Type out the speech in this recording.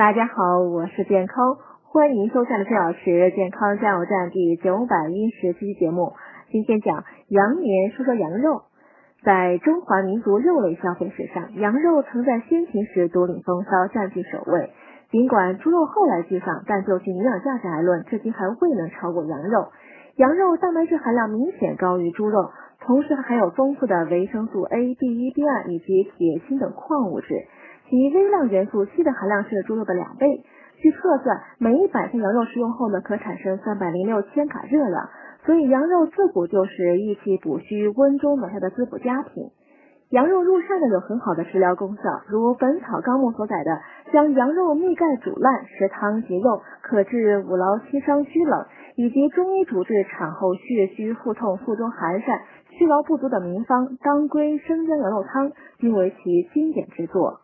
大家好，我是健康，欢迎收看的四小时健康加油站第九百一十期节目。今天讲羊年，说说羊肉。在中华民族肉类消费史上，羊肉曾在先秦时独领风骚，占据首位。尽管猪肉后来居上，但就其营养价值来论，至今还未能超过羊肉。羊肉蛋白质含量明显高于猪肉，同时还含有丰富的维生素 A、B 一、B 二以及铁、锌等矿物质。其微量元素硒的含量是猪肉的两倍。据测算，每一百克羊肉食用后呢，可产生三百零六千卡热量。所以，羊肉自古就是益气补虚、温中暖下的滋补佳品。羊肉入膳呢，有很好的食疗功效，如《本草纲目》所载的，将羊肉蜜盖煮烂，食汤及肉，可治五劳七伤虚冷，以及中医主治产后血虚腹痛、腹中寒疝、虚劳不足的名方当归生姜羊肉汤，均为其经典之作。